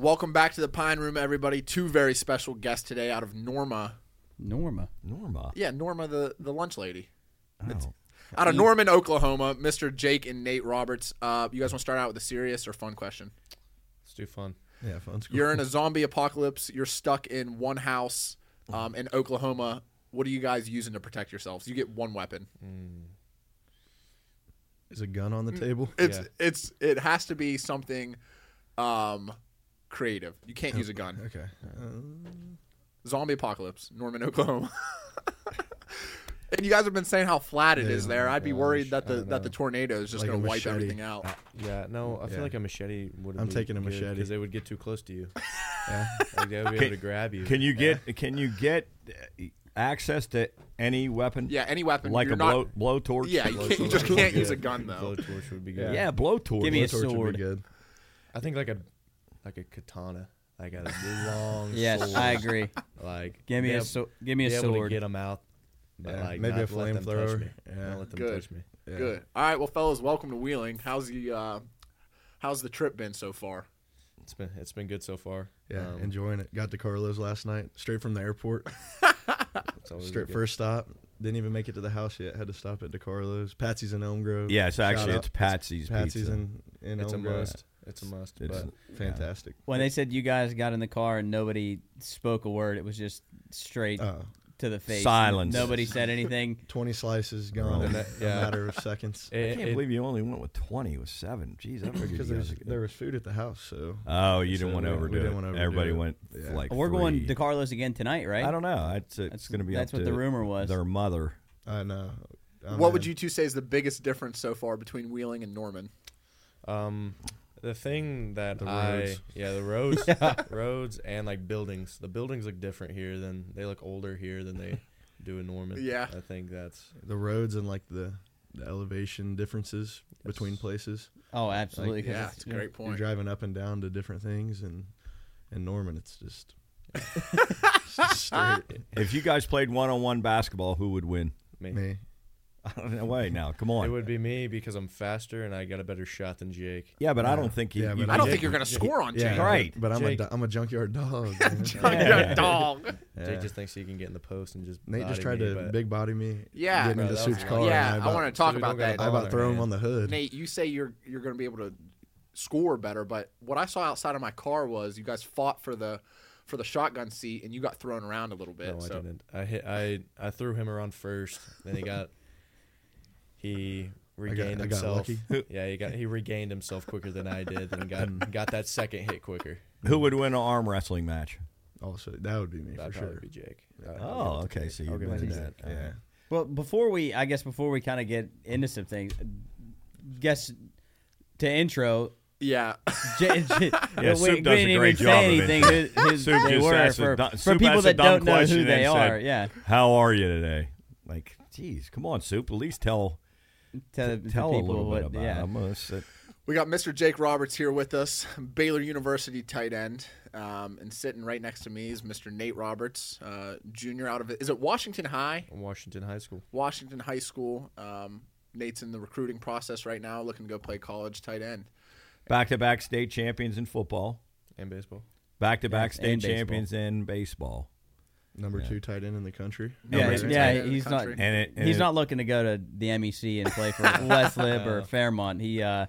Welcome back to the Pine Room, everybody. Two very special guests today out of Norma. Norma. Norma. Yeah, Norma, the, the lunch lady. Oh. Out of Norman, Oklahoma, Mr. Jake and Nate Roberts. Uh, you guys want to start out with a serious or fun question? Let's do fun. Yeah, fun school. You're in a zombie apocalypse. You're stuck in one house um, in Oklahoma. What are you guys using to protect yourselves? You get one weapon. Is a gun on the table? It's Yeah. it's it has to be something um, creative. You can't use a gun. Okay. Zombie apocalypse, Norman, Oklahoma. and you guys have been saying how flat it is Yeah. there. I'd be Gosh, worried that the that the tornado is just Like going to wipe everything out. Yeah, no, I feel Yeah. like a machete would. I'm taking a machete. because they would get too close to you. Yeah. Like they would be Can- able to grab you. Can you get can you get uh, access to any weapon? Yeah, any weapon. Like You're a not, blow blowtorch? Yeah, you, can't, you just can't use a gun though. Blowtorch would be good. Yeah, blowtorch. Give me a Blowtorch would be sword. good. I think like a like a katana, I got a long. Yes, sword. I agree. Like Give me a ab- so, give me a be able to sword. get them out. But Yeah, like maybe not a let them touch flamethrower. Yeah. Don't let them Good. touch me. Yeah. Good. All right, well, fellas, welcome to Wheeling. How's the uh, how's the trip been so far? It's been it's been good so far. Yeah, Um, enjoying it. Got to Carlos last night, straight from the airport. Straight first stop. Didn't even make it to the house yet. Had to stop at DeCarlo's. Patsy's in Elm Grove. Yeah, it's Shout actually it's Patsy's Patsy's Pizza. in, in It's a Elm Grove. Must. It's a must. It's- But Fantastic. when they said you guys got in the car and nobody spoke a word, it was just straight Oh, to the face. Silence. Nobody said anything. 20 slices gone in a yeah. matter of seconds. I can't it- believe you only went with twenty. It was seven. Jeez, I figured Because you there's, guys. would- there was food at the house, so oh, you so didn't want to we- we overdo it. overdo Everybody it. went Yeah. like. We're going to Carlos again tonight, right? I don't know. It's, it's That's- going to be. that's up what to the rumor was. Their mother. I know. I'm what in. would you two say is the biggest difference so far between Wheeling and Norman? Um, the thing that The I roads. yeah the roads roads and like buildings. The buildings look different here than they look older here than they do in Norman. Yeah. I think that's the roads and like the, the elevation differences between places? Oh, absolutely. 'cause Yeah, it's- it's a great point. You're driving up and down to different things, and in Norman, it's just, it's just straight. If you guys played one-on-one basketball, who would win? me. Me. I don't know. Wait, now, come on. It would be me because I'm faster and I got a better shot than Jake. Yeah, but I don't think you. Yeah, you but I don't Jake- think you're going to score on Yeah, Jake. Right. But, but I'm a Jake- du- I'm a junkyard dog. man. Yeah. dog. Yeah. Jake just thinks he can get in the post and just Nate just body tried me, to but big body me. Yeah. getting Bro, into that Soup's car. wild. Yeah, and I I want to talk we about don't got that. a I ball about in throw him hand. on the hood. Nate, you say you're you're going to be able to score better, but what I saw outside of my car was you guys fought for the for the shotgun seat and you got thrown around a little bit. No, so I didn't. I hit. I I threw him around first. Then he got. He regained I got himself. lucky. yeah, he got he regained himself quicker than I did, and got got that second hit quicker. Who would win an arm wrestling match? Oh, also, that would be me That'd for probably sure. be Jake. Yeah. I'll- I'll Oh, give okay. Jake. So you give it to win that. Yeah. Well, before we, I guess, before we kind of get into some things, guess to intro. yeah. J- J- Yeah, we, Soup we does a didn't great even job say of anything who, who Soup they just were asked a for, dumb- for Soup people asked a that dumb don't know who and they said- are. Yeah, How are you today? Like, geez, come on, Soup. At least tell to, to tell a little what. bit about yeah, him. We got Mr. Jake Roberts here with us, Baylor University tight end, um, and sitting right next to me is Mr. Nate Roberts, uh, junior out of is it Washington High? Washington High School. Washington High School. Um, Nate's in the recruiting process right now, looking to go play college tight end. Back-to-back state champions in football. And baseball. Back-to-back state and champions in baseball. Number two tight end in the country. yeah, Number Right. two yeah. tight end in the He's not. And it, and He's it- not looking to go to the MEC and play for West Lib or Fairmont. He uh,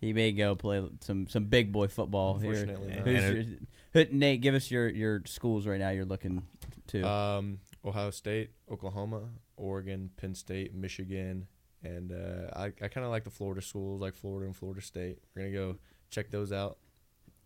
he may go play some some big boy football here. Who's your- Nate, give us your your schools right now. You're looking to. Um, Ohio State, Oklahoma, Oregon, Penn State, Michigan, and uh, I, I kind of like the Florida schools, like Florida and Florida State. We're gonna go check those out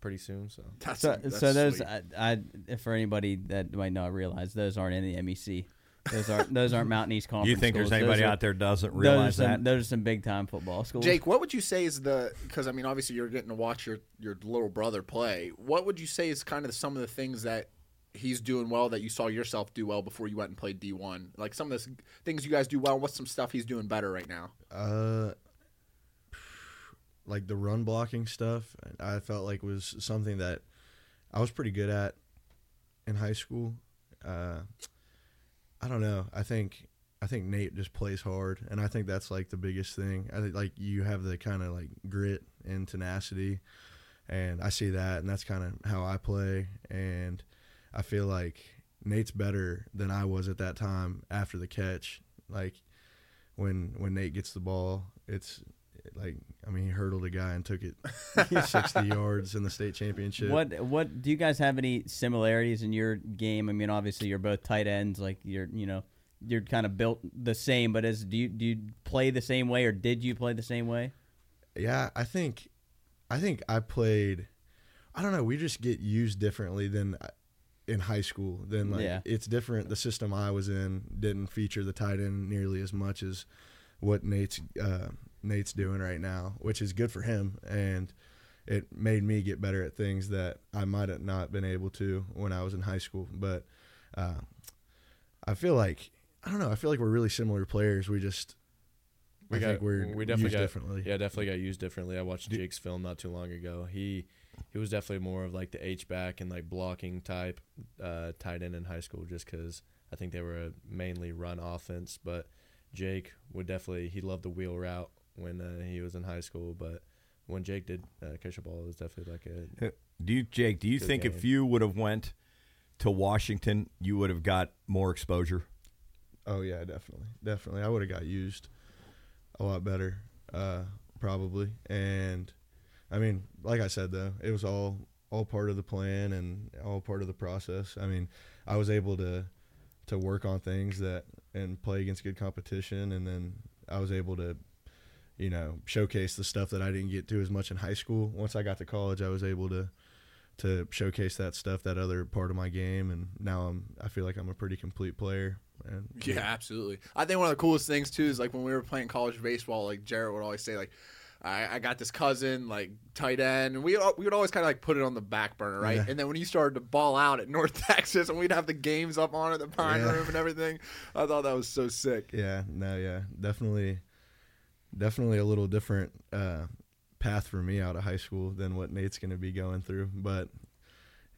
pretty soon. So That's, so, that's so those, sweet. I, I, for anybody that might not realize, those aren't in the MEC. Those aren't those aren't Mountain East Conference. you think schools. there's anybody those are, out there doesn't those realize some, that? Those are some big time football schools. Jake, what would you say is the because I mean obviously you're getting to watch your your little brother play. What would you say is kind of some of the things that he's doing well that you saw yourself do well before you went and played D1? Like some of the things you guys do well. What's some stuff he's doing better right now? Uh, like the run blocking stuff, I felt like was something that I was pretty good at in high school. Uh, I don't know. I think I think Nate just plays hard, and I think that's like the biggest thing. I think like you have the kind of like grit and tenacity, and I see that, and that's kind of how I play, and I feel like Nate's better than I was at that time after the catch. Like when when Nate gets the ball, it's like I mean he hurdled a guy and took it 60 yards in the state championship. What what do you guys have any similarities in your game? I mean, obviously you're both tight ends. Like you're you know you're kind of built the same, but as do you do you play the same way or did you play the same way? Yeah, I think I think I played. I don't know. We just get used differently than uh, in high school. Then like Yeah. it's different. The system I was in didn't feature the tight end nearly as much as what Nate's uh, Nate's doing right now, which is good for him. And it made me get better at things that I might have not been able to when I was in high school. But uh, I feel like I don't know. I feel like we're really similar players. We just We I got think we're we definitely used got differently. Yeah, definitely got used differently. I watched Jake's film not too long ago. He he was definitely more of like the H back and like blocking type uh, tight end in high school, just because I think they were a mainly run offense. But Jake would definitely he loved the wheel route when uh, he was in high school, but when Jake did uh, catch a ball, it was definitely like a Do you, Jake? Do you Good think if you would have went to Washington, you would have got more exposure? Oh yeah, definitely, definitely. I would have got used a lot better, uh, probably. And I mean, like I said though, it was all all part of the plan and all part of the process. I mean, I was able to to work on things that and play against good competition, and then I was able to, you know, showcase the stuff that I didn't get to as much in high school. Once I got to college, I was able to to showcase that stuff, that other part of my game, and now I'm I feel like I'm a pretty complete player. And Yeah, absolutely. I think one of the coolest things too is like when we were playing college baseball, like Jarrett would always say like. I, I got this cousin, like tight end, and we uh, we would always kind of like put it on the back burner, right? Yeah. And then when you started to ball out at North Texas, and we'd have the games up on at the Pine Yeah. Room and everything, I thought that was so sick. Yeah, no, yeah, definitely, definitely a little different uh, path for me out of high school than what Nate's going to be going through. But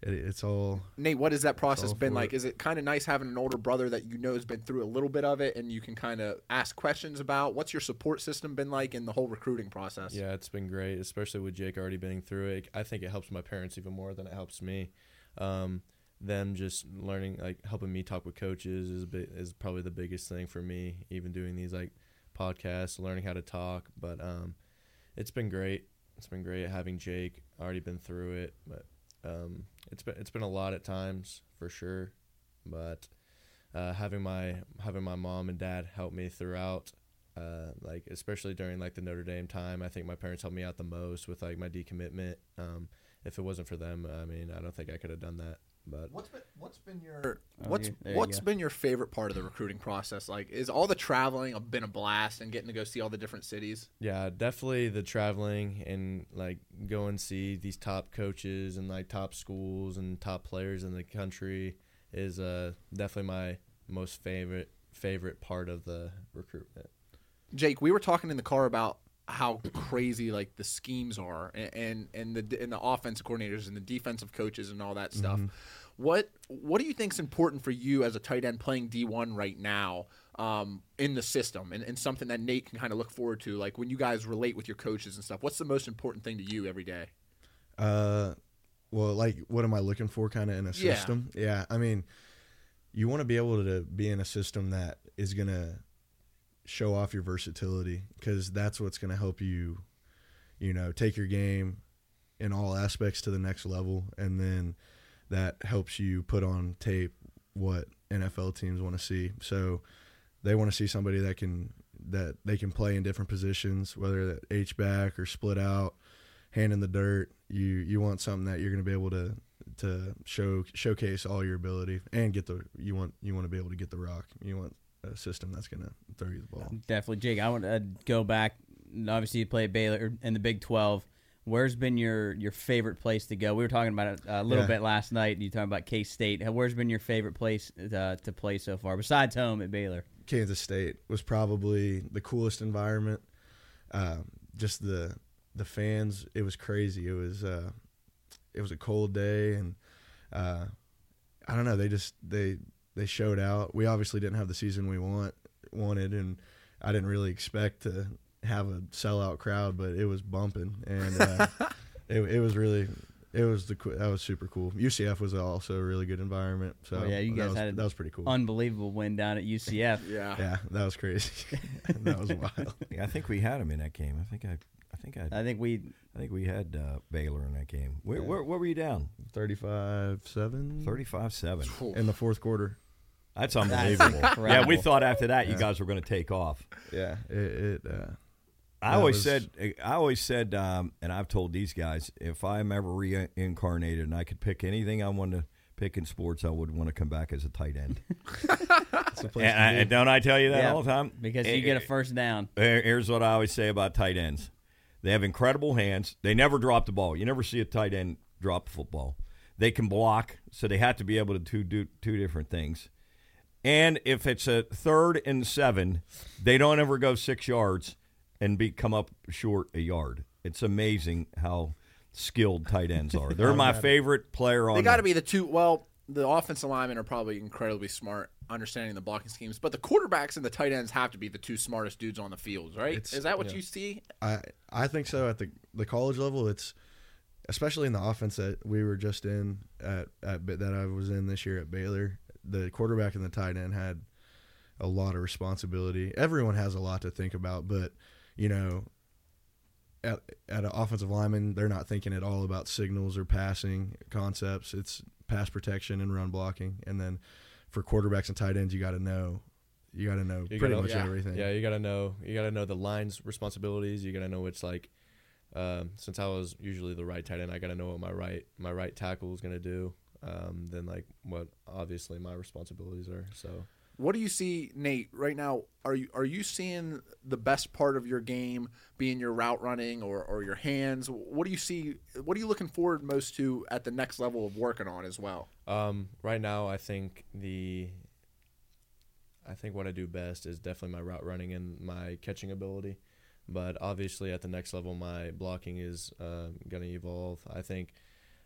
it, it's all Nate, what has that process been like? it. Is it kind of nice having an older brother that you know has been through a little bit of it, and you can kind of ask questions about? What's your support system been like in the whole recruiting process? Yeah, it's been great, especially with Jake already being through it. I think it helps my parents even more than it helps me. Um, them just learning, like helping me talk with coaches is a bit, is probably the biggest thing for me. Even doing these like podcasts, learning how to talk. But um, it's been great. It's been great having Jake. Already been through it, but um, it's been it's been a lot at times for sure. But uh, having my having my mom and dad help me throughout uh, like especially during like the Notre Dame time. I think my parents helped me out the most with like my decommitment. Um, if it wasn't for them, I mean, I don't think I could have done that. But What's been what's been your Oh, what's you- there you been your favorite part of the recruiting process? Like, is all the traveling been a blast and getting to go see all the different cities? yeah, definitely the traveling and like go and see these top coaches and like top schools and top players in the country is uh, definitely my most favorite favorite part of the recruitment. Jake, we were talking in the car about how crazy like the schemes are, and and, the and the offensive coordinators and the defensive coaches and all that stuff. What what do you think is important for you as a tight end playing D one right now um, in the system, and, and something that Nate can kind of look forward to, like when you guys relate with your coaches and stuff? What's the most important thing to you every day? Uh, well, like, what am I looking for, kind of in a Yeah. system? Yeah, I mean, you want to be able to be in a system that is gonna show off your versatility, because that's what's gonna help you, you know, take your game in all aspects to the next level, and then that helps you put on tape what NFL teams want to see. So they want to see somebody that can that they can play in different positions, whether that H back or split out, hand in the dirt. You you want something that you're going to be able to to show showcase all your ability and get the you want you want to be able to get the rock. You want system that's going to throw you the ball. Definitely, Jake. I want to go back. Obviously, you played Baylor in the Big Twelve. Where's been your, your favorite place to go? We were talking about it a little Yeah. bit last night. You talking about K State. Where's been your favorite place uh, to play so far, besides home at Baylor? Kansas State was probably the coolest environment. Um, just the the fans, it was crazy. It was uh, it was a cold day, and uh, I don't know. They just they they showed out. We obviously didn't have the season we want wanted, and I didn't really expect to have a sellout crowd, but it was bumping, and uh, it, it was really it was the that was super cool. UCF was also a really good environment. So Oh, yeah, you that guys was, had a that was pretty cool. Unbelievable win down at UCF. Yeah. yeah, that was crazy. that was wild. Yeah, I think we had him in that game. I think I, I think I, I think we I think we had uh, Baylor in that game. Where, Yeah. where, where were you down? 35-7 Thirty-five seven. in the fourth quarter. That's unbelievable. yeah, we thought after that you guys were going to take off. Yeah, it. it uh, I always was- said, I always said, um, and I've told these guys, if I'm ever reincarnated and I could pick anything I wanted to pick in sports, I would want to come back as a tight end. a and, I, to and be. don't I tell you that Yeah, all the time? because Eh, you get a eh, first down. Here's what I always say about tight ends: they have incredible hands. They never drop the ball. You never see a tight end drop a football. They can block, so they have to be able to do, do two different things. And if it's a third and seven, they don't ever go six yards and be come up short a yard. It's amazing how skilled tight ends are. They're my favorite player on. They got to be the two. Well, the offensive linemen are probably incredibly smart, understanding the blocking schemes, but the quarterbacks and the tight ends have to be the two smartest dudes on the field, right? It's- Is that what you see? I I think so at the the college level. It's especially in the offense that we were just in at, at that I was in this year at Baylor. The quarterback and the tight end had a lot of responsibility. Everyone has a lot to think about, but you know, at, at an offensive lineman, they're not thinking at all about signals or passing concepts. It's pass protection and run blocking, and then for quarterbacks and tight ends, you got to know. You got to know You pretty gotta- much yeah. everything. Yeah, you gotta know. You gotta know the lines responsibilities. You gotta know which like. Um, since I was usually the right tight end, I gotta know what my right my right tackle is gonna do. Um, then like what obviously my responsibilities are. So What do you see, Nate, right now? Are you are you seeing the best part of your game being your route running or, or your hands? What do you see? What are you looking forward most to at the next level of working on as well? Um, right now, I think the, I think what I do best is definitely my route running and my catching ability, but obviously at the next level, my blocking is uh, gonna evolve. I think,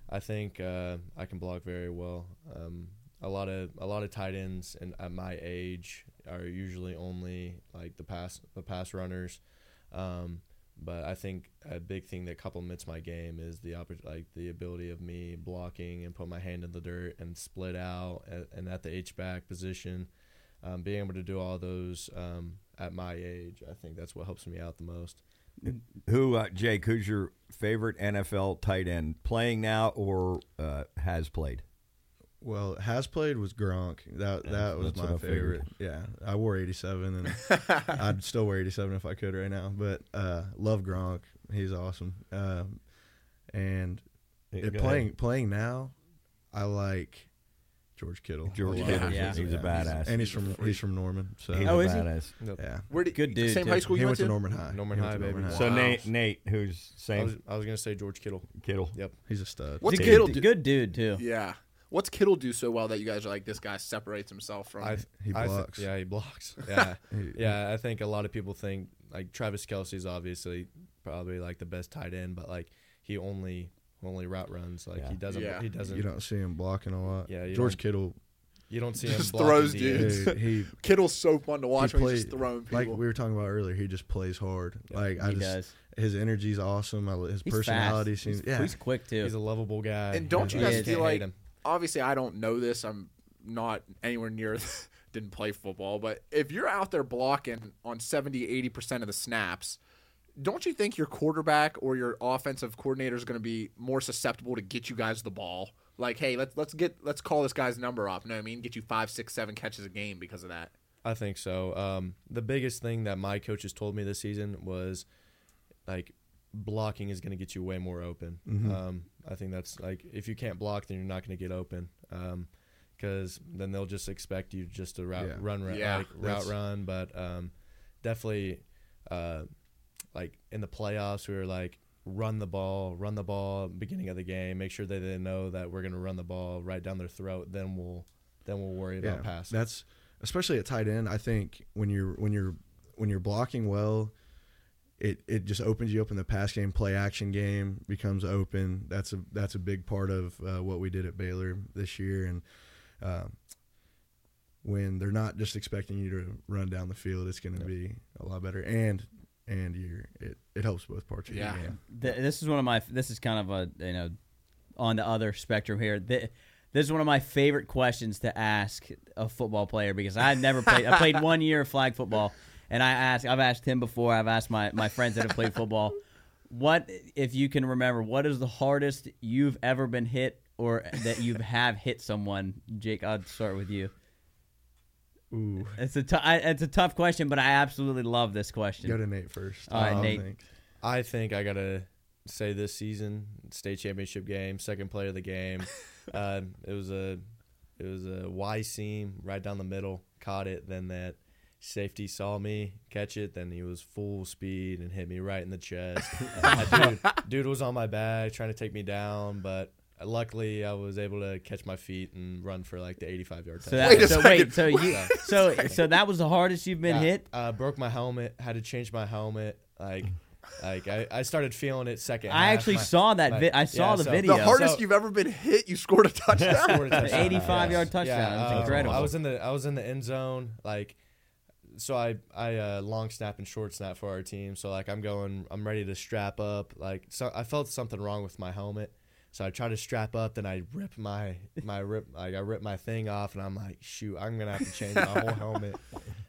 I think uh, I can block very well. Um, a lot of a lot of tight ends and at my age are usually only like the pass the pass runners. Um, but I think a big thing that complements my game is the oppor- like the ability of me blocking and put my hand in the dirt and split out and, and at the H back position, um, being able to do all those um, at my age, I think that's what helps me out the most. Who, uh, Jake? Who's your favorite NFL tight end playing now or uh, has played? Well, has played was Gronk. That Yeah, that was my I figured. favorite. Yeah, I wore 87, and I'd still wear 87 if I could right now. But uh, love Gronk. He's awesome. Um, and Yeah, it- playing ahead. playing now, I like George Kittle. George lot. Kittle. Yeah. He's a badass. and he's from he's from Norman. So He's Oh, a is he? badass. yeah, Where did Good dude, Same too. high school he you went to to? Norman High. Norman High, baby. Norman High. So Wow. Nate, Nate, who's I same was, I was gonna say George Kittle. Kittle? Yep. he's a stud. What's He's a Kittle good, do? good dude too. Yeah. What's Kittle do so well that you guys are like this guy separates himself from? I, He I thi- blocks. yeah, he blocks. Yeah, He- yeah. I think a lot of people think like Travis Kelce's obviously probably like the best tight end, but like he only only route runs. Like Yeah. he doesn't. Yeah. He doesn't. You don't see him blocking a lot. Yeah, you George Kittle. You don't see him Just throws dudes. Dude, he Kittle's so fun to watch he when he's just plays- throwing people. like we were talking about earlier. He just plays hard. Like I he just does. his energy's awesome. I, his He's personality fast. seems He's, yeah. he's quick too. He's a lovable guy. And don't you I guys just feel like- him. obviously I don't know this. I'm not anywhere near didn't play football, but if you're out there blocking on 70, 80% of the snaps, don't you think your quarterback or your offensive coordinator is going to be more susceptible to get you guys the ball? Like, hey, let's let's get let's call this guy's number off. You know what I mean? Get you five, six, seven catches a game because of that. I think so. Um, the biggest thing that my coaches told me this season was like blocking is going to get you way more open. Mhm. Um, I think that's like if you can't block, then you're not going to get open. because then they'll just expect you just to route, Yeah. run, run Yeah, like route run. But um, definitely, uh, like in the playoffs, we were like run the ball, run the ball beginning of the game. Make sure that they know that we're going to run the ball right down their throat. Then we'll then we'll worry about passing. That's especially at tight end. I think when you're when you're when you're blocking well, it it just opens you up in the pass game. Play action game becomes open. That's a that's a big part of uh, what we did at Baylor this year. And um, when they're not just expecting you to run down the field, it's going to Yep. be a lot better. And and you're it, it helps both parts of Yeah. your game. Th- this is one of my. This is kind of a you know, on the other spectrum here. Th- This is one of my favorite questions to ask a football player because I never played. I played one year of flag football, and I asked. I've asked him before. I've asked my my friends that have played football. What if you can remember? What is the hardest you've ever been hit, or that you have hit someone? Jake, I'll start with you. Ooh, It's a it's a tough question, but I absolutely love this question. go to Nate first. All right, I Nate. think. I think I gotta say this season state championship game, second play of the game. uh, it was a it was a Y seam right down the middle, caught it. Then that safety saw me catch it. Then he was full speed and hit me right in the chest. Uh, dude, dude was on my back trying to take me down, but luckily I was able to catch my feet and run for like the 85 yard So, touchdown. that, Wait so wait, so you, so so that was the hardest you've been Yeah, hit. Uh, broke my helmet. Had to change my helmet. Like, like I, I started feeling it second. I half. actually My- saw that. my- Vi- I saw yeah, the so- video. The hardest So- you've ever been hit, you scored a touchdown. scored a touchdown. 85 yard touchdown. It was uh, incredible. I was in the I was in the end zone. Like, so I I uh, long snap and short snap for our team. So like I'm going, I'm ready to strap up. Like so I felt something wrong with my helmet. So I try to strap up, then I rip my my rip like I rip my thing off, and I'm like, shoot, I'm gonna have to change my whole helmet.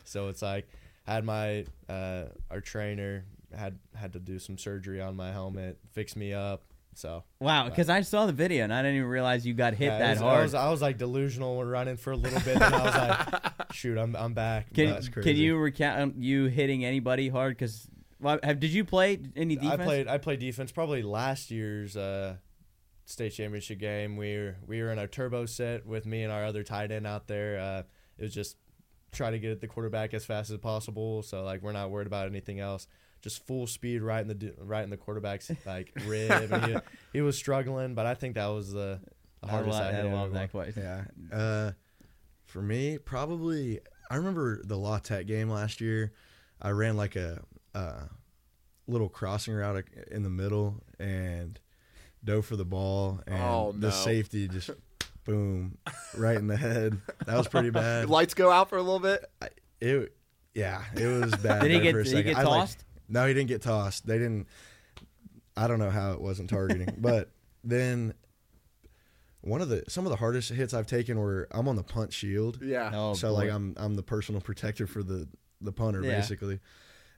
So it's like I had my uh, our trainer had had to do some surgery on my helmet, fix me up. So wow, because I saw the video and I didn't even realize you got hit yeah, that was- hard. I was, I was like delusional when running for a little bit, and I was like, shoot, I'm I'm back. can That's can you recount um, you hitting anybody hard? Because well, have, did you play any defense? I played I played defense probably last year's uh, state championship game. We were we were in a turbo set with me and our other tight end out there. Uh, it was just try to get at the quarterback as fast as possible. So like we're not worried about anything else. Just full speed right in the d- right in the quarterback's like rib. He, he was struggling, but I think that was the, the I hardest love, I, I love that question. Yeah. Uh, for me, probably I remember the La Tech game last year. I ran like a, a little crossing route in the middle and dove for the ball, and Oh, the safety just boom right in the head. That was pretty bad. Lights go out for a little bit. It, yeah, it was bad. Did he get for a did he get I, like, tossed? no, he didn't get tossed. They didn't. I don't know how it wasn't targeting, but then one of the some of the hardest hits I've taken were I'm on the punt shield, Yeah. oh, so boy. like I'm I'm the personal protector for the the punter Yeah. basically.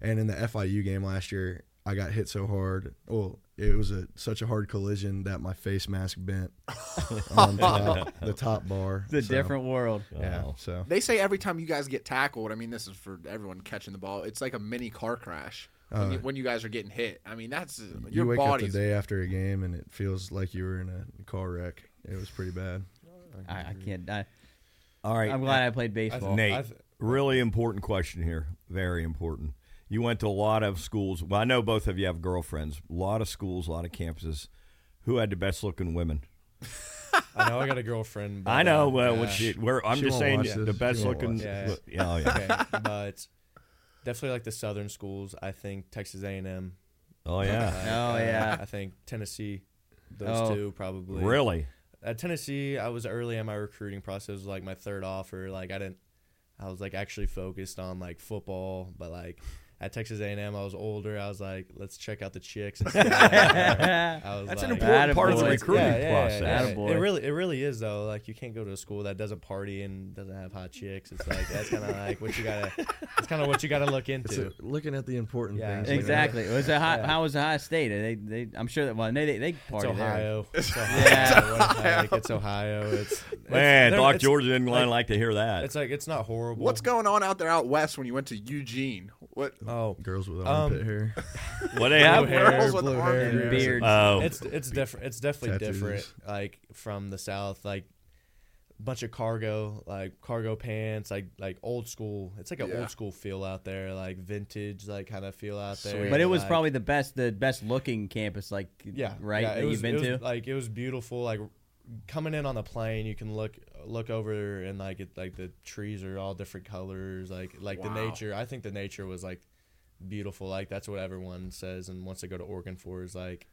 And in the FIU game last year, I got hit so hard. Well, it was a such a hard collision that my face mask bent on top, the top bar. it's a So, different world. Yeah. Wow. So They say every time you guys get tackled, I mean, this is for everyone catching the ball. It's like a mini car crash when, Uh, you, when you guys are getting hit. I mean, that's you your wake up the day after a game and it feels like you were in a car wreck. It was pretty bad. I, I can't. I, All right. I'm glad I played I baseball. th- Nate, I th- really important question here. Very important. You went to a lot of schools. Well, I know both of you have girlfriends. A lot of schools, a lot of campuses. Who had the best looking women? I know I got a girlfriend. But, I know. uh, Well, yeah. what she, where, I'm She just saying watch the this. best looking. watch this. Yeah, oh, yeah. okay, but definitely like the southern schools. I think Texas A&M. Oh yeah. Uh, oh, uh, yeah. I think Tennessee. Those Oh. two probably. Really? At Tennessee, I was early in my recruiting process. It was like my third offer. Like I didn't. I was like actually focused on like football, but like at Texas A&M, I was older. I was like, let's check out the chicks. And see how they. I was That's an like, important part of the recruiting yeah, yeah, process. Yeah, Attaboy. It really, it really is though. Like you can't go to a school that doesn't party and doesn't have hot chicks. It's like that's kind of like what you gotta. It's kind of what you gotta look into. a, looking at the important Yeah, things. you know? exactly. Was it high, Yeah. How was Ohio State? They, they, I'm sure that well, they, they, they It's party there. Ohio. It's Ohio. Yeah. Like, it's Ohio. It's, it's Man, they're- Doc George didn't like- like to hear that. It's like it's not horrible. What's going on out there out west when you went to Eugene? What? Oh, Girls with Um, armpit hair. what they have? hair, Girls with blue armpit hair. And beards. Oh, it's it's different. It's definitely Tattoos. different. Like from the south, like a bunch of cargo, like cargo pants, like like old school. It's like an Yeah. old school feel out there, like vintage, like kind of feel out there. Sweet. But it was like- probably the best, the best looking campus, like yeah, right yeah, that was, you've been it was, to. Like it was beautiful. Like coming in on the plane, you can look look over and like it like the trees are all different colors. Like like Wow. the nature. I think the nature was like beautiful. Like that's what everyone says and wants to go to Oregon for is like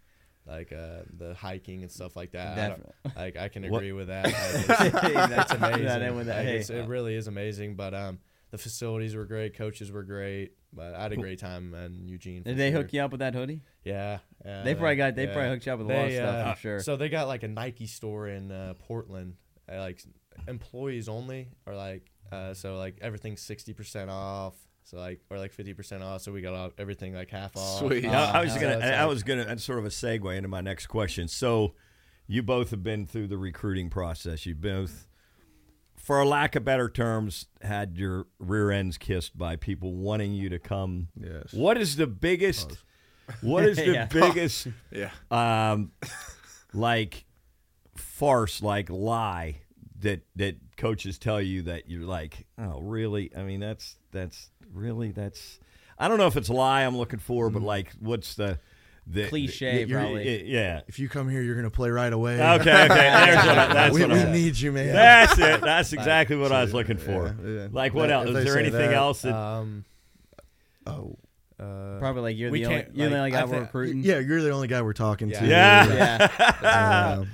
like uh, the hiking and stuff like that. I. Like I can What- agree with that. Like, it's, it's That's amazing. that with that. Hey, it really is amazing. But um, the facilities were great, coaches were great, but I had a great time in Eugene. Did they sure. hook you up with that hoodie? Yeah, yeah, They probably got- they yeah. probably hooked you up with a lot of stuff, I'm uh, sure. So they got like a Nike store in uh, Portland, uh, like employees only, or like uh, so like everything's sixty percent off. So like or like fifty percent off. So we got all, everything like half off. Sweet. Yeah, I was so gonna. it's I was gonna. That's sort of a segue into my next question. So, you both have been through the recruiting process. You both, for a lack of better terms, had your rear ends kissed by people wanting you to come. Yes. What is the biggest? What is the Yeah. biggest? Yeah. um, like farce, like lie that that coaches tell you that you're like, oh, really? I mean, that's that's really that's. I don't know if it's a lie I'm looking for, but like, what's the the Cliche, the- probably. Yeah. If you come here, you're gonna play right away. Okay. Okay. There's what I, that's we what we I, need you, man. That's it. That's exactly what I was looking for. Yeah, yeah. Like, what If else? Is there anything that- else that? Um, Oh, uh, Probably like you're the only, can't, you're the only guy I we're think- recruiting. yeah, you're the only guy we're talking to. Yeah. yeah, Um,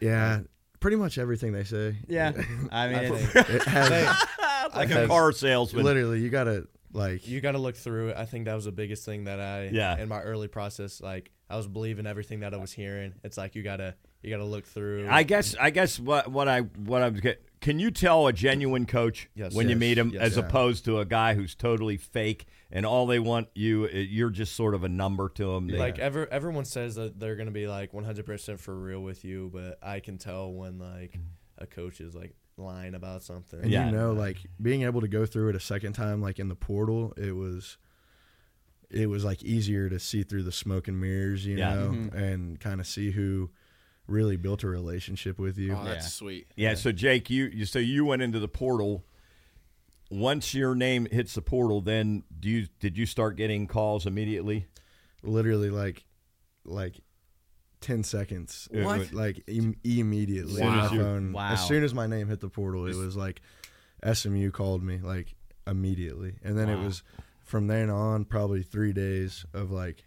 yeah, pretty much everything they say. yeah. I mean, I it's, think It has like a Because- car salesman. literally you gotta like you got to look through it. I think that was the biggest thing that I Yeah. in my early process. Like I was believing everything that I was hearing. It's like you gotta you gotta look through. I guess I guess what what I what I'm get can you tell a genuine coach Yes. when you meet him Yes. as Yeah. opposed to a guy who's totally fake and all they want you uh, you're just sort of a number to them. They- like ever everyone says that they're gonna be like 100% for real with you, but I can tell when like a coach is like lying about something. and Yeah. you know like being able to go through it a second time like in the portal it was it was like easier to see through the smoke and mirrors you Yeah. know Mhm. and kind of see who really built a relationship with you Oh, that's Yeah. sweet. yeah, so Jake, you, you so you went into the portal. Once your name hits the portal, then do you did you start getting calls immediately? literally like like 10 seconds What? like im- immediately As soon my as phone Wow. as soon as my name hit the portal it was like SMU called me like immediately and then it was from then on probably 3 days of like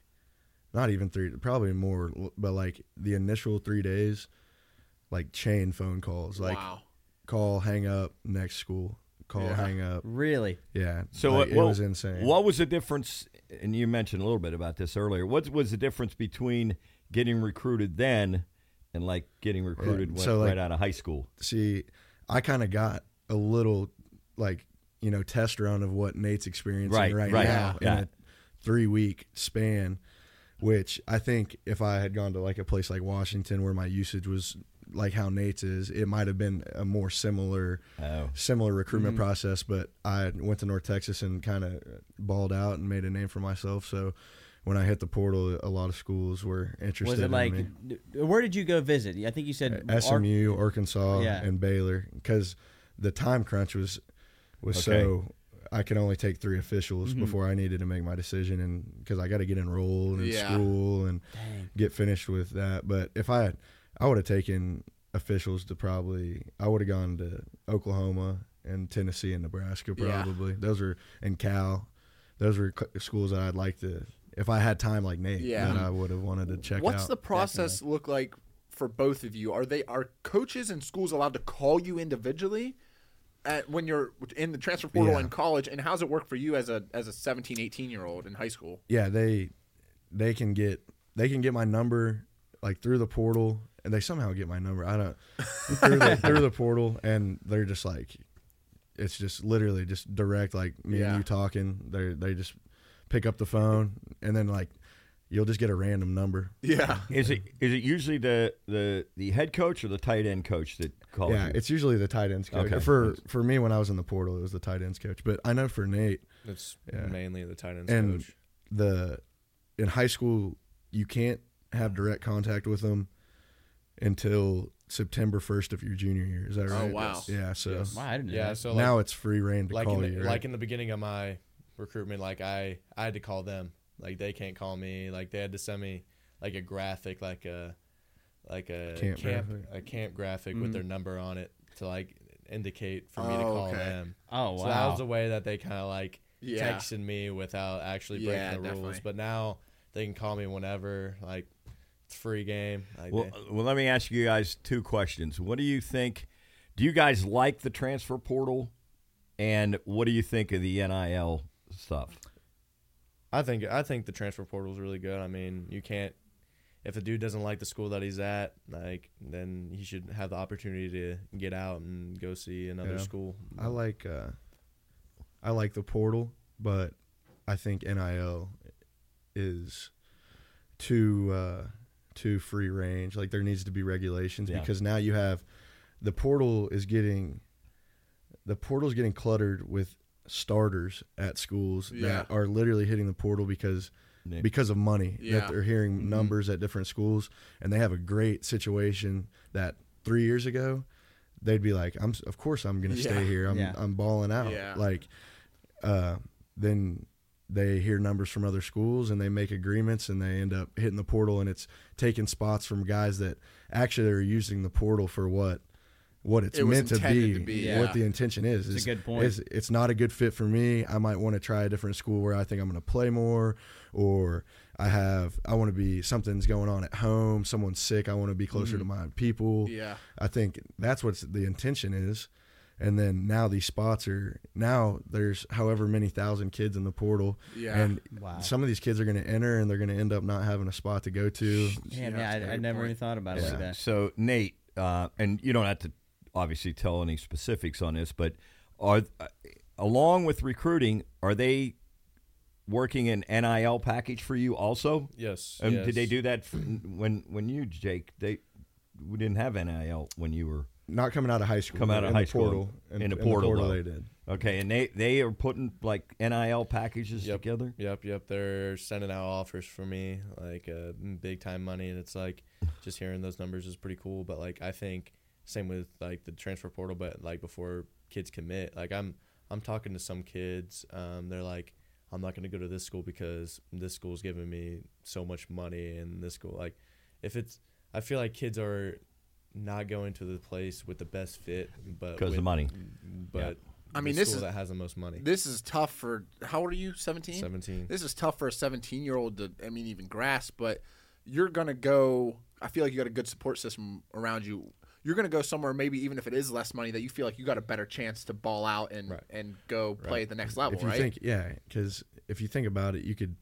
not even 3 probably more but like the initial 3 days like chain phone calls like wow. call hang up next school call Yeah. hang up really. yeah So like, what, it what- was insane What was the difference? And you mentioned a little bit about this earlier. What was the difference between getting recruited then and like getting recruited when, so, like- right out of high school? see, I kind of got a little like you know test run of what Nate's experiencing Right, right, right, now yeah. in a three week span. Which I think if I had gone to like a place like Washington where my usage was like how Nate's is, it might have been a more similar Oh, similar recruitment Mm-hmm. process. But I went to North Texas and kind of balled out and made a name for myself. So when I hit the portal, a lot of schools were interested. Was it in like? me. Where did you go visit? I think you said Ar- SMU, Arkansas, Yeah. and Baylor because the time crunch was was Okay. so I could only take three officials Mhm. before I needed to make my decision, and because I got to get enrolled in Yeah. school and Dang. get finished with that. But if I had, I would have taken officials to probably I would have gone to Oklahoma and Tennessee and Nebraska Yeah. probably. Those are and Cal. Those were schools that I'd like to. If I had time like Nate, Yeah. that I would have wanted to check What's out. the process look like for both of you? Are they are coaches and schools allowed to call you individually at when you're in the transfer portal Yeah. in college? And how's it work for you as a as a 17, 18 year old in high school? yeah, they they can get they can get my number like through the portal, and they somehow get my number. I don't through the through the portal, and they're just like, it's just literally just direct like me Yeah. and you talking. They they just pick up the phone, and then like you'll just get a random number. Yeah. is it is it usually the the the head coach or the tight end coach that calls yeah, you? it's usually the tight ends coach. Okay. For for me, when I was in the portal, it was the tight ends coach. But I know for Nate, It's Yeah. mainly the tight ends And- coach. the in high school you can't have direct contact with them until September first of your junior year. Is that oh, right? Oh, wow. Yeah. So Yes. Wow, I didn't Yeah, that. so like, now it's free reign to like call in the, you. like in the beginning of my recruitment, like I I had to call them. Like they can't call me. Like they had to send me like a graphic, like a like a Camp camp, a camp graphic Mhm. with their number on it to like indicate for me to Oh, call okay. them. Oh wow! So that was the way that they kind of like Yeah. texted me without actually breaking Yeah, the rules. But now they can call me whenever. Like it's free game. Like well, they- well, let me ask you guys two questions. What do you think? Do you guys like the transfer portal And what do you think of the NIL stuff? I think I think the transfer portal is really good. I mean, you can't if a dude doesn't like the school that he's at, like then he should have the opportunity to get out and go see another Yeah. school. I like uh, I like the portal, but I think NIL is too uh, too free range. Like there needs to be regulations Yeah. because now you have the portal is getting the portal's getting cluttered with starters at schools Yeah. that are literally hitting the portal because Nick? because of money Yeah. that they're hearing Mhm. numbers at different schools and they have a great situation that 3 years ago they'd be like I'm of course I'm going to Yeah. stay here I'm Yeah. I'm balling out Yeah. like uh then they hear numbers from other schools and they make agreements and they end up hitting the portal and it's taking spots from guys that actually are using the portal for what what it's It meant to be, to be, yeah. what the intention is. It's a Is- good point. is it's not a good fit for me. I might want to try a different school where I think I'm going to play more, or I have I want to be something's going on at home. Someone's sick. I want to be closer to my people. Yeah. I think that's what the intention is. And then now these spots are now there's however many thousand kids in the portal, Yeah. and Wow. some of these kids are going to enter and they're going to end up not having a spot to go to. Damn, Yeah, yeah, that's a I, I great never point. even thought about it Yeah. like that. So Nate, uh, and you don't have to obviously tell any specifics on this, but are uh, along with recruiting, are they working an NIL package for you also? Yes. Um, yes. Did they do that for, when when you Jake? They we didn't have NIL when you were Not coming out of high school. Come out but of in high the school. Portal, In the portal, they did. okay, and they they are putting like NIL packages Yep. together. Yep, yep. They're sending out offers for me, like uh, big time money, and it's like just hearing those numbers is pretty cool. But like I think same with like the transfer portal, but like before kids commit, like I'm I'm talking to some kids, um, they're like, I'm not going to go to this school because this school's giving me so much money, and this school like if it's I feel like kids are not going to the place with the best fit, but 'Cause of the money. But I mean, the this is- that has the most money. This is tough for how old are you? Seventeen. Seventeen. This is tough for a 17 year old to, I mean, even grasp, but you're going to go, I feel like you got a good support system around you. You're going to go somewhere, maybe even if it is less money, that you feel like you got a better chance to ball out and, Right. and go play Right. at the next level, if you right? think, yeah, because if you think about it, you could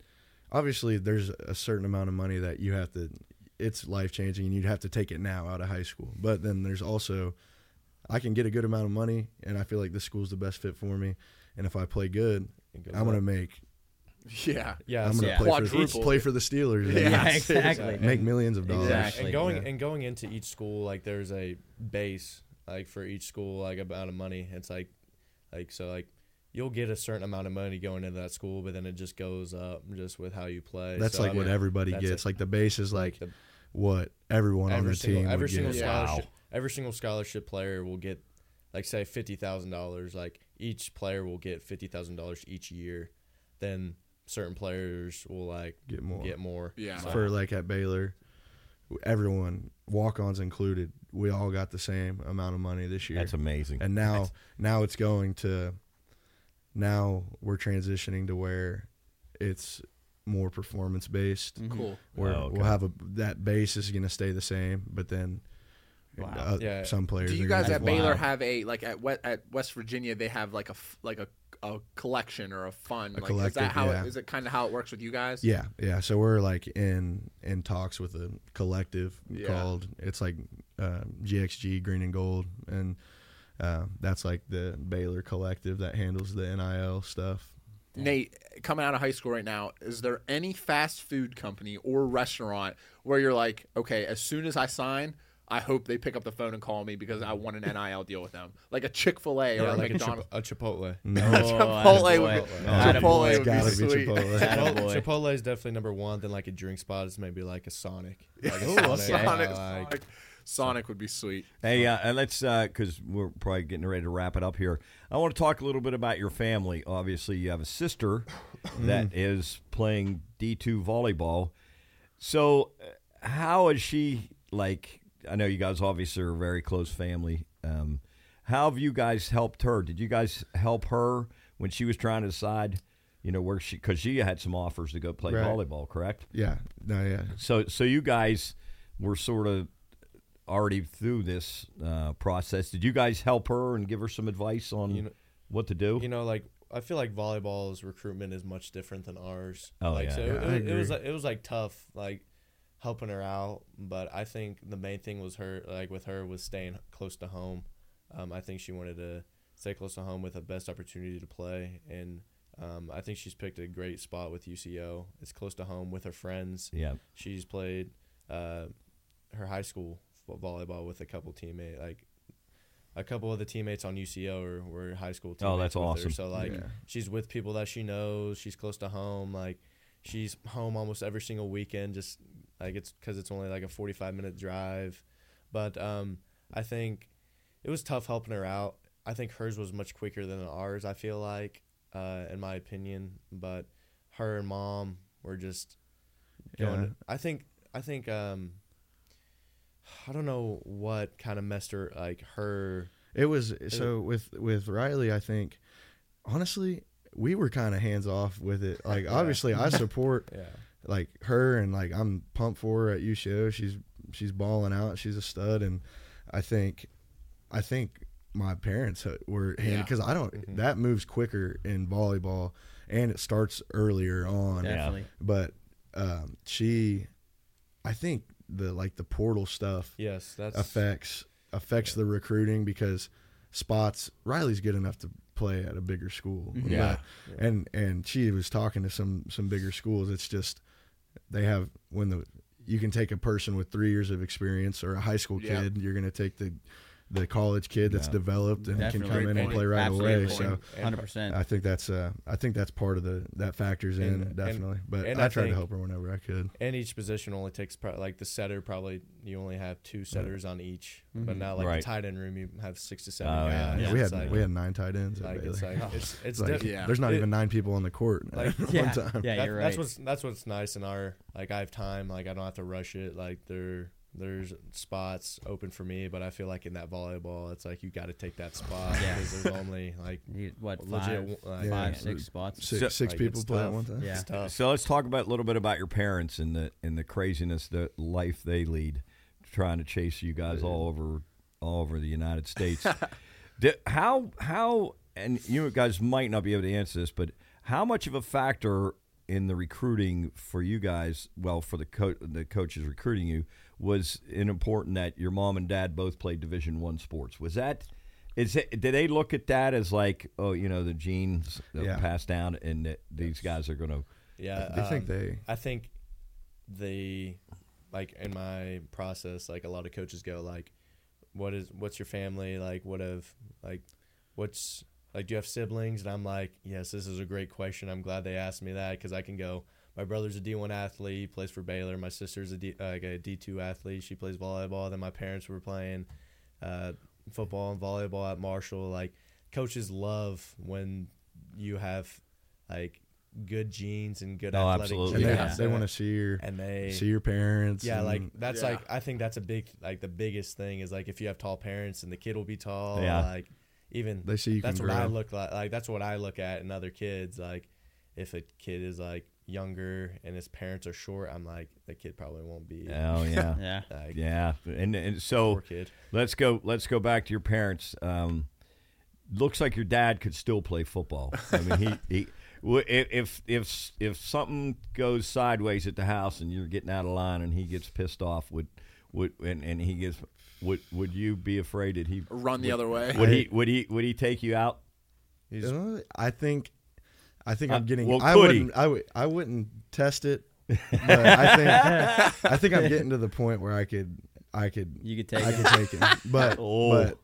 obviously there's a certain amount of money that you have to. It's life changing, and you'd have to take it now out of high school. But then there's also, I can get a good amount of money, and I feel like this school's the best fit for me. And if I play good, It I'm gonna make. Yeah, yeah. I'm gonna Yeah. play for Quadruple. play for the Steelers. Yeah, Yeah, seriously. exactly. Make millions of dollars. Exactly. and going Yeah. and going into each school like there's a base like for each school like amount of money it's like like so like you'll get a certain amount of money going into that school but then it just goes up just with how you play That's So, like I what everybody gets. it. like the base is like the- what everyone on every the single team every single get. Yeah. scholarship every single scholarship player will get like say fifty thousand dollars like each player will get fifty thousand dollars each year then certain players will like Get more. get more Yeah. So- for like at Baylor, everyone walk-ons included, we all got the same amount of money this year. That's amazing. and now now it's going to now we're transitioning to where it's more performance based Mhm. Cool. where Oh, okay. we'll have a that base is going to stay the same but then Wow. uh, Yeah. some players Do you guys at Baylor Wow. have a, like at, West, at West Virginia, they have like a, f- like a, a collection or a fund? A like, is that how, yeah. it, is it kind of how it works with you guys? yeah yeah so we're like in in talks with a collective Yeah. called it's like uh, gxg green and gold and uh, that's like the baylor collective that handles the nil stuff Nate, coming out of high school right now, is there any fast food company or restaurant where you're like, okay, as soon as I sign, I hope they pick up the phone and call me because I want an NIL deal with them, like a Chick Fil A or yeah, a like a, McDonald's. Chip- a Chipotle no Chipotle would- Attaboy. Chipotle would be sweet. Chipotle. Chipotle, Chipotle is definitely number one. Then like a drink spot is maybe like a Sonic. Like a Sonic. Sonic, uh, Sonic, Sonic would be sweet. Hey, uh, and let's because we're probably getting ready to wrap it up here. I want to talk a little bit about your family. Obviously, you have a sister that is playing D two volleyball. So, uh, how is she like? I know you guys obviously are a very close family. Um, how have you guys helped her? Did you guys help her when she was trying to decide? You know where she because she had some offers to go play Right. volleyball, correct? yeah no yeah So, so you guys were sort of already through this uh, process. Did you guys help her and give her some advice on You know- what to do? You know, like I feel like volleyball's recruitment is much different than ours. Oh, like, yeah. So Yeah, it, I it, was agree. it was like tough, like helping her out. But I think the main thing was her, like with her, was staying close to home. Um, I think she wanted to stay close to home with the best opportunity to play, and um, I think she's picked a great spot with UCO. It's close to home with her friends. yeah. She's played uh, her high school volleyball with a couple teammates, like a couple of the teammates on UCO were, were high school teammates. Oh, that's with her. awesome. So like Yeah. she's with people that she knows. She's close to home. Like she's home almost every single weekend. Just like it's because it's only like a forty five minute drive. But um, I think it was tough helping her out. I think hers was much quicker than ours. I feel like, uh, in my opinion. But her and mom were just going. Yeah. I think. I think. Um, I don't know what kind of messed her like her. It was so with with Riley. I think honestly, we were kind of hands off with it. Like Yeah. obviously, I support Yeah. Like her and like I'm pumped for her at UCO. She's she's balling out. She's a stud, and I think I think my parents were handy Yeah. because I don't Mhm. that moves quicker in volleyball and it starts earlier on. Definitely. But um, she, I think the like the portal stuff Yes, that's affects affects the recruiting because spots Riley's good enough to play at a bigger school. Mhm. Yeah. But- and and she was talking to some some bigger schools. It's just they have when the you can take a person with three years of experience or a high school kid. You're going to take the the college kid that's Yeah. developed and Definitely. can come in Great and play right Absolutely away. So. Hundred percent. I think that's uh I think that's part of the that factors in And- and- definitely. but and I, I tried to help her whenever I could. and each position only takes pro- like the setter probably you only have two setters on each, but Mhm. now like Right. the tight end room you have six to seven Oh, yeah. guys. Yeah, we had like, we had nine tight ends. like it's like it's it's like, diff- Yeah. There's not It- even nine people on the court Like- at yeah, one time. yeah, that- you're right. That's what's that's what's nice in our like I have time like I don't have to rush it like there there's spots open for me but I feel like in that volleyball it's like you got to take that spot Yeah. because there's only like You- what legit five, like, five, Yeah. six spots? Six, So- six like, people it's play at one time. Yeah. So let's talk about a little bit about your parents and the and the craziness, the life they lead, trying to chase you guys all over all over the United States. Di- how how and you guys might not be able to answer this, but how much of a factor in the recruiting for you guys, well, for the co- the coaches recruiting you, was it important that your mom and dad both played Division One sports? Was that is it, did they look at that as like, oh, you know, the genes that Yeah. passed down, and that these guys are going to yeah They think um, they I think the like in my process, like a lot of coaches go like, "What is what's your family like? What have like, what's like? Do you have siblings?" And I'm like, "Yes, this is a great question. I'm glad they asked me that because I can go. My brother's a D1 athlete, he plays for Baylor. My sister's a D, like a D2 athlete. She plays volleyball. Then my parents were playing uh, football and volleyball at Marshall. Like coaches love when you have like good genes and good Oh, athletic absolutely. and they, Yeah. genes. they want to see your and they see your parents. yeah, like that's Yeah. like I think that's a big like the biggest thing is like if you have tall parents and the kid will be tall. Yeah. Like even they see you that's can what grow. I look like. Like that's what I look at in other kids. Like if a kid is like younger and his parents are short, I'm like the kid probably won't be Oh yeah, Yeah. like yeah. And and so kid. let's go. Let's go back to your parents. Um, looks like your dad could still play football. I mean, he he. If if if if something goes sideways at the house and you're getting out of line and he gets pissed off, would would and, and he gets would would you be afraid that he Run the other way. would he would he would he take you out? He's I think, I think Uh, I'm getting. well, I wouldn't. I would. I wouldn't test it. But I think. I think I'm getting to the point where I could. I could. You could take I it. could take it. But. Oh. But.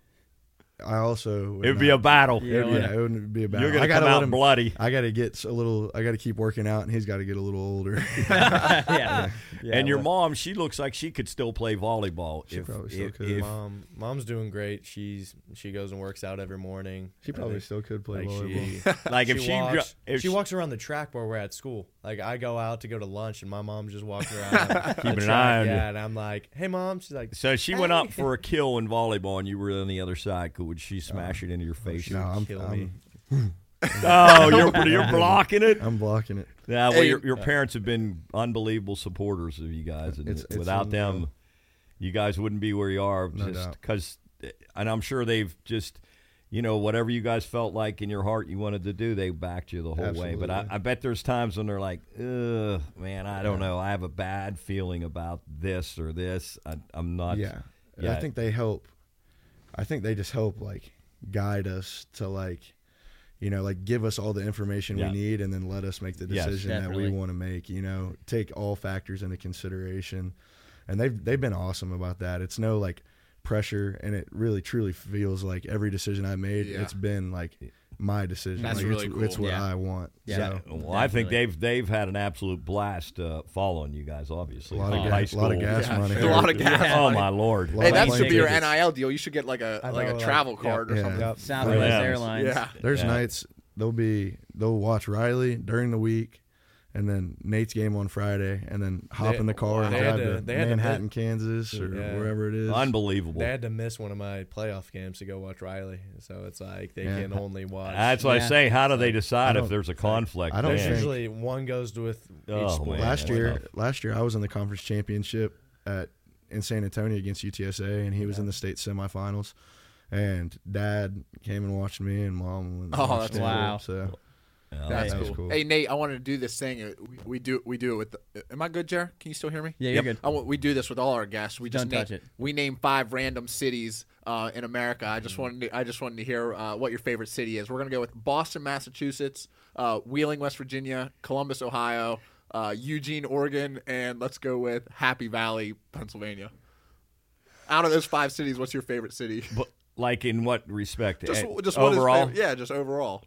I also. would It'd be a battle. Yeah, It, well, yeah, it wouldn't be a battle. You're gonna I gotta come let out him. bloody. I gotta get a little. I gotta keep working out, and he's got to get a little older. yeah. Yeah, and your well, mom, she looks like she could still play volleyball. She if, probably still if, could. if- mom mom's doing great. She's she goes and works out every morning. she probably think, still could play like volleyball. she like if she she, dro- walks, if she walks around the track where we're at school. Like I go out to go to lunch, and my mom's just walking around, Keeping an eye on you. Yeah, and I'm like, "Hey, mom." She's like, So she went Hey. up for a kill in volleyball, and you were on the other side. Could would she smash oh. it into your oh, face? no, I'm, kill I'm, me. oh, you're you're blocking it. I'm blocking it. Yeah, well, Hey. your, your uh, parents have been unbelievable supporters of you guys, and It's- it's without them, unreal. you guys wouldn't be where you are. No just doubt. because, eh, and I'm sure they've just, you know, whatever you guys felt like in your heart you wanted to do, they backed you the whole way. But I, I bet there's times when they're like, Ugh, man, I don't know. I have a bad feeling about this or this. I, I'm not. yeah. And yeah. I think they help. I think they just help like guide us to like, you know, like give us all the information Yeah. we need, and then let us make the Yes. decision that we want to make. You know, take all factors into consideration, and they've they've been awesome about that. It's no like pressure, and it really truly feels like every decision I made, Yeah. it's been like my decision. That's like, really it's, cool. it's what Yeah. I want. Yeah. So, Well, I think Definitely. they've they've had an absolute blast uh, following you guys. Obviously, A lot of From ga- high a lot of school. gas Yeah. money. A lot of gas Yeah. Oh my lord! Hey, that should be your. NIL deal. You should get like a I like know, a like- travel yep. card or Yeah. something. Yep. Southwest Yeah. Airlines. Yeah. There's Yeah. nights they'll be they'll watch Riley during the week, and then Nate's game on Friday, and then hop They- in the car and they drive to- to, they had to Manhattan, Kansas, or Yeah. wherever it is. Unbelievable. They had to miss one of my playoff games to go watch Riley, so it's like they Yeah. can only watch. That's what Yeah. I say. How do they decide if there's a conflict? I don't think- Usually one goes with Oh, sport. man. last year, last year I was in the conference championship at in San Antonio against UTSA, and he was in the state semifinals. And Dad came and watched me, and Mom. and Oh, watched that's him. wow. So Yeah. That's that cool. cool. Hey Nate, I wanted to do this thing. Uh, We, we do we do it with. The, am I good, Jer? Can you still hear me? Yeah, you're Yep. good. I want, we do this with all our guests. We just Don't name, touch it. We name five random cities uh, in America. I Mm. just wanted to, I just wanted to hear uh, what your favorite city is. We're gonna go with Boston, Massachusetts, uh, Wheeling, West Virginia, Columbus, Ohio, uh, Eugene, Oregon, and let's go with Happy Valley, Pennsylvania. Out of those five cities, what's your favorite city? But like in what respect? Just, just overall. favorite- yeah, just overall.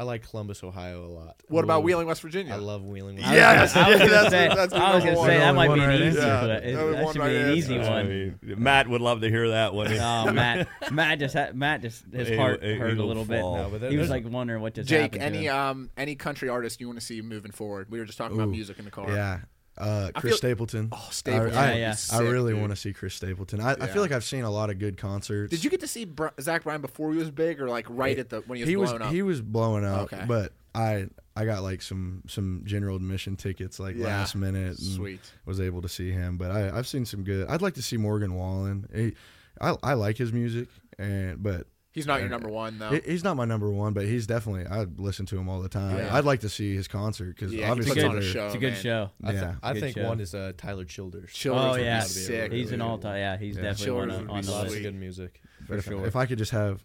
I like Columbus, Ohio a lot. What about Ooh, Wheeling, West Virginia? I love Wheeling. I was Yes, gonna- I was yeah, gonna say, I was gonna say that might be an easy one. Yeah, It- only That should right be an easy one. mean, Matt would love to hear that one. Oh, Matt, Matt just had, Matt just his He- heart he- hurt a he'll little bit. No, but he was like wondering what just Jake, happened. to any um any country artist you want to see moving forward? We were just talking about music in the car. yeah, uh, Chris feel- Stapleton. Oh, Stapleton. I, Yeah, yeah. I really want to see Chris Stapleton. I, I feel like I've seen a lot of good concerts. Did you get to see Br- Zach Bryan before he was big, or like right at the when he was he was blowing up? he was blowing up, Okay. but I I got like some some general admission tickets like Yeah. last minute. And Sweet. Was able to see him, but I I've seen some good. I'd like to see Morgan Wallen. He, I I like his music, and but He's not your number one though. he- he's not my number one. But he's definitely I listen to him all the time. Yeah. I'd like to see his concert because Yeah, he obviously puts on a they're- show. it's a good man. show. I, th- Yeah. I Good think show. one is uh, Tyler Childers. Childers Oh would be yeah, sick. he's an all time. Yeah, he's Yeah. definitely Childers one would on, on be the Lots list of sweet. good music. for if, sure. if I could just have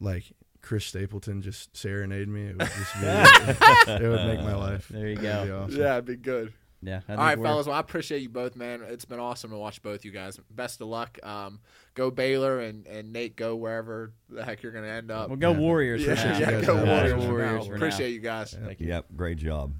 like Chris Stapleton just serenade me, it would just be it would make my life. There you It'd go. awesome. Yeah, it'd be good. yeah. I All think right, we're- fellas. Well, I appreciate you both, man. It's been awesome to watch both you guys. Best of luck. Um, go Baylor and, and Nate. Go wherever the heck you're going to end up. We'll go Yeah. Warriors yeah, for yeah, go Warriors. Warriors for now. Appreciate you guys. Thank you. Yep, great job.